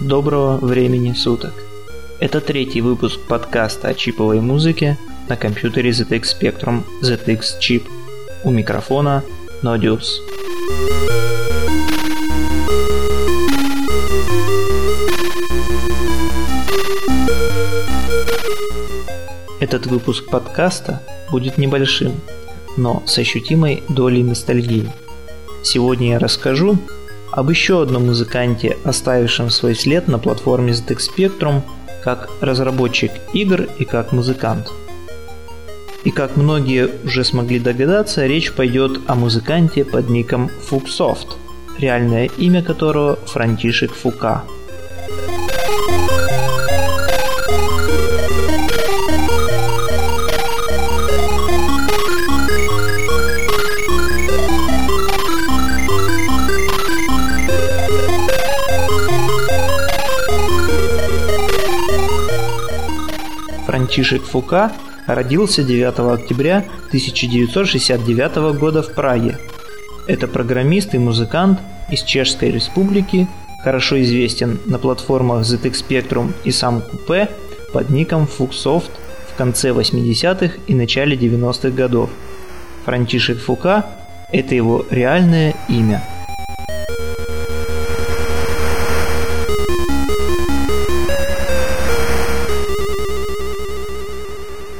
Доброго времени суток! Это третий выпуск подкаста о чиповой музыке на компьютере ZX Spectrum ZX Chip. У микрофона Nodius. Этот выпуск подкаста будет небольшим, но с ощутимой долей ностальгии. Сегодня я расскажу об еще одном музыканте, оставившем свой след на платформе ZX Spectrum как разработчик игр и как музыкант. И как многие уже смогли догадаться, речь пойдет о музыканте под ником Fuxsoft, реальное имя которого Франтишек Фука – Франтишек Фука родился 9 октября 1969 года в Праге. Это программист и музыкант из Чешской Республики, хорошо известен на платформах ZX Spectrum и сам Купе под ником Fuxsoft в конце 80-х и начале 90-х годов. Франтишек Фука – это его реальное имя –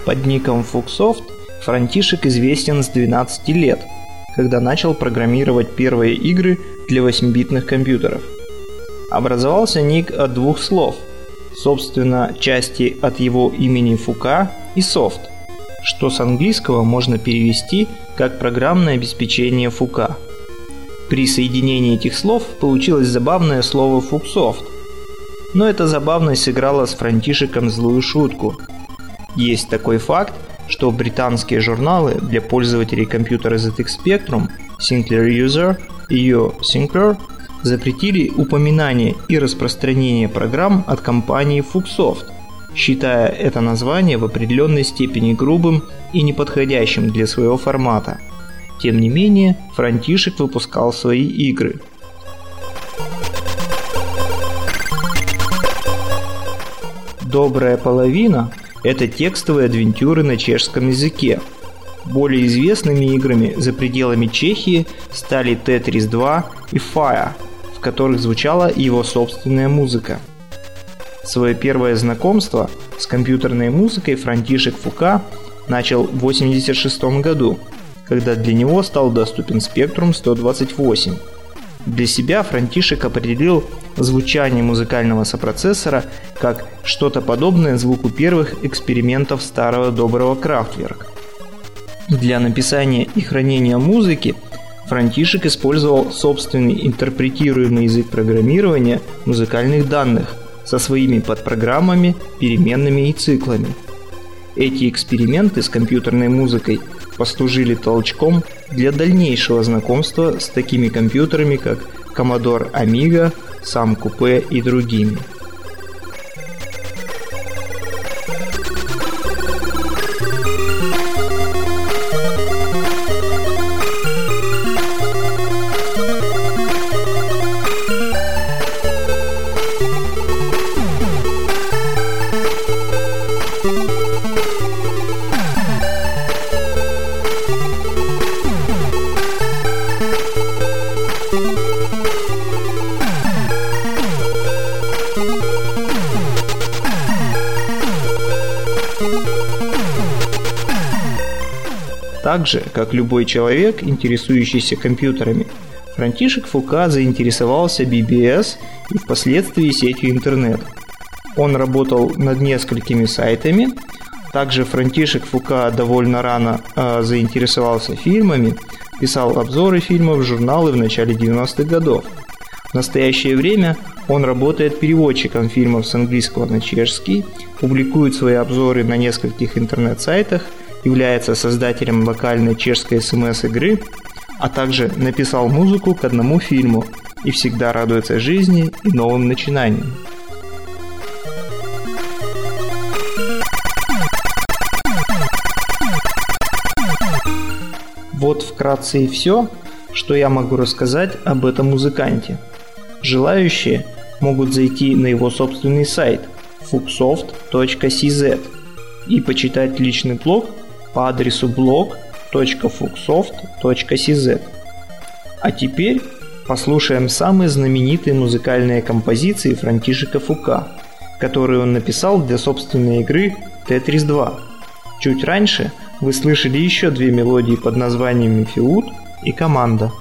Под ником Fuxsoft Франтишек известен с 12 лет, когда начал программировать первые игры для 8-битных компьютеров. Образовался ник от двух слов, собственно, части от его имени Фука и софт, что с английского можно перевести как программное обеспечение Фука. При соединении этих слов получилось забавное слово Фуксофт, но эта забавность сыграла с Франтишиком злую шутку – есть такой факт, что британские журналы для пользователей компьютера ZX Spectrum Sinclair User и ее Syncler запретили упоминание и распространение программ от компании Fuxsoft, считая это название в определенной степени грубым и неподходящим для своего формата. Тем не менее, Франтишек выпускал свои игры. Добрая половина это текстовые адвентюры на чешском языке. Более известными играми за пределами Чехии стали Tetris 2 и Fire, в которых звучала его собственная музыка. Свое первое знакомство с компьютерной музыкой Франтишек Фука начал в 1986 году, когда для него стал доступен Spectrum 128. Для себя Франтишек определил звучание музыкального сопроцессора как что-то подобное звуку первых экспериментов старого доброго Крафтверк. Для написания и хранения музыки Франтишек использовал собственный интерпретируемый язык программирования музыкальных данных со своими подпрограммами, переменными и циклами. Эти эксперименты с компьютерной музыкой послужили толчком для дальнейшего знакомства с такими компьютерами, как Commodore Amiga, сам Купе и другими. Так же, как любой человек, интересующийся компьютерами, Франтишек Фука заинтересовался BBS и впоследствии сетью интернет. Он работал над несколькими сайтами. Также Франтишек Фука довольно рано э, заинтересовался фильмами, писал обзоры фильмов в журналы в начале 90-х годов. В настоящее время он работает переводчиком фильмов с английского на чешский, публикует свои обзоры на нескольких интернет-сайтах – является создателем локальной чешской смс-игры, а также написал музыку к одному фильму и всегда радуется жизни и новым начинаниям. Вот вкратце и все, что я могу рассказать об этом музыканте. Желающие могут зайти на его собственный сайт fuxsoft.cz и почитать личный блог по адресу blog.fuxsoft.cz. А теперь послушаем самые знаменитые музыкальные композиции Франтишека Фука, которые он написал для собственной игры Tetris 2. Чуть раньше вы слышали еще две мелодии под названиями «Фиут» и «Команда».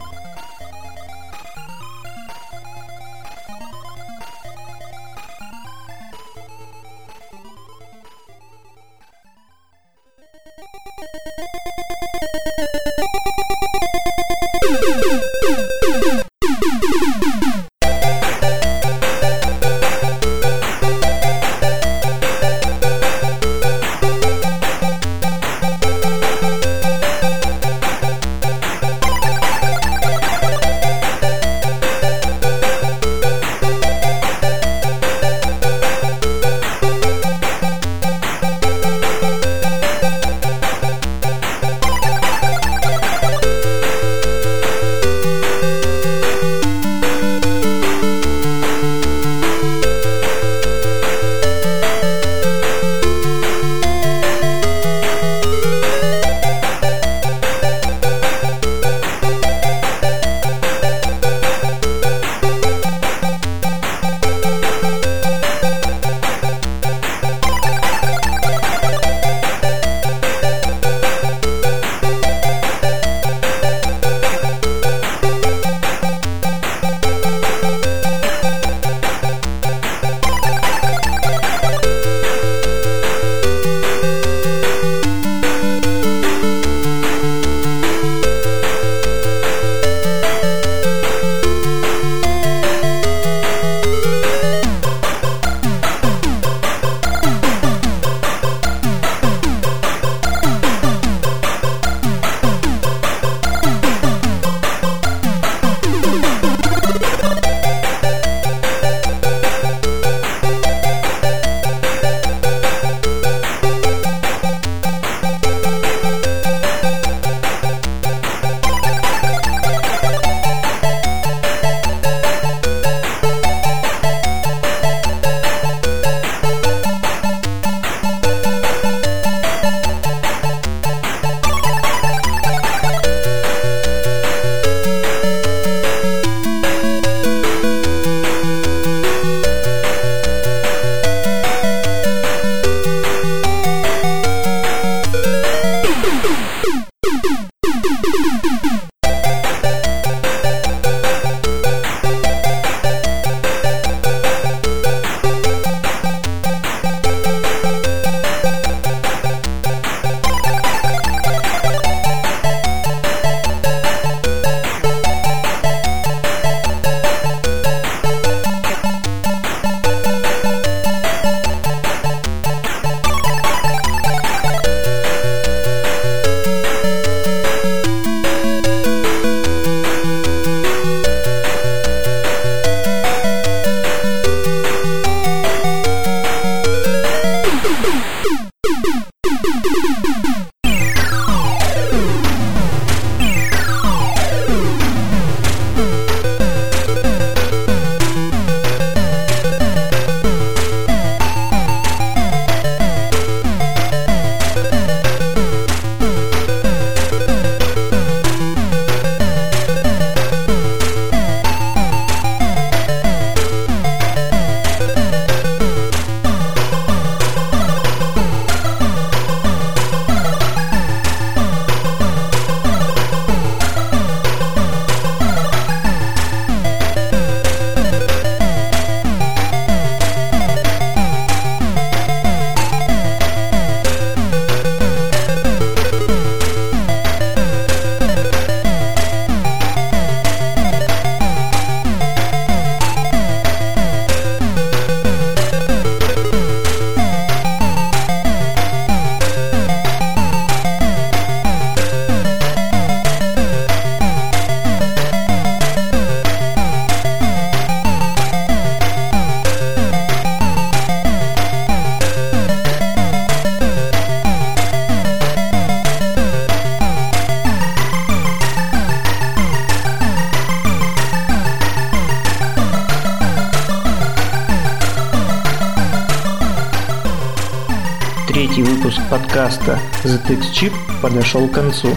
Третий выпуск подкаста ZX Chip подошел к концу.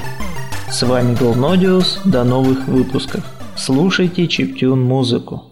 С вами был Нодиус, до новых выпусков. Слушайте чиптюн музыку.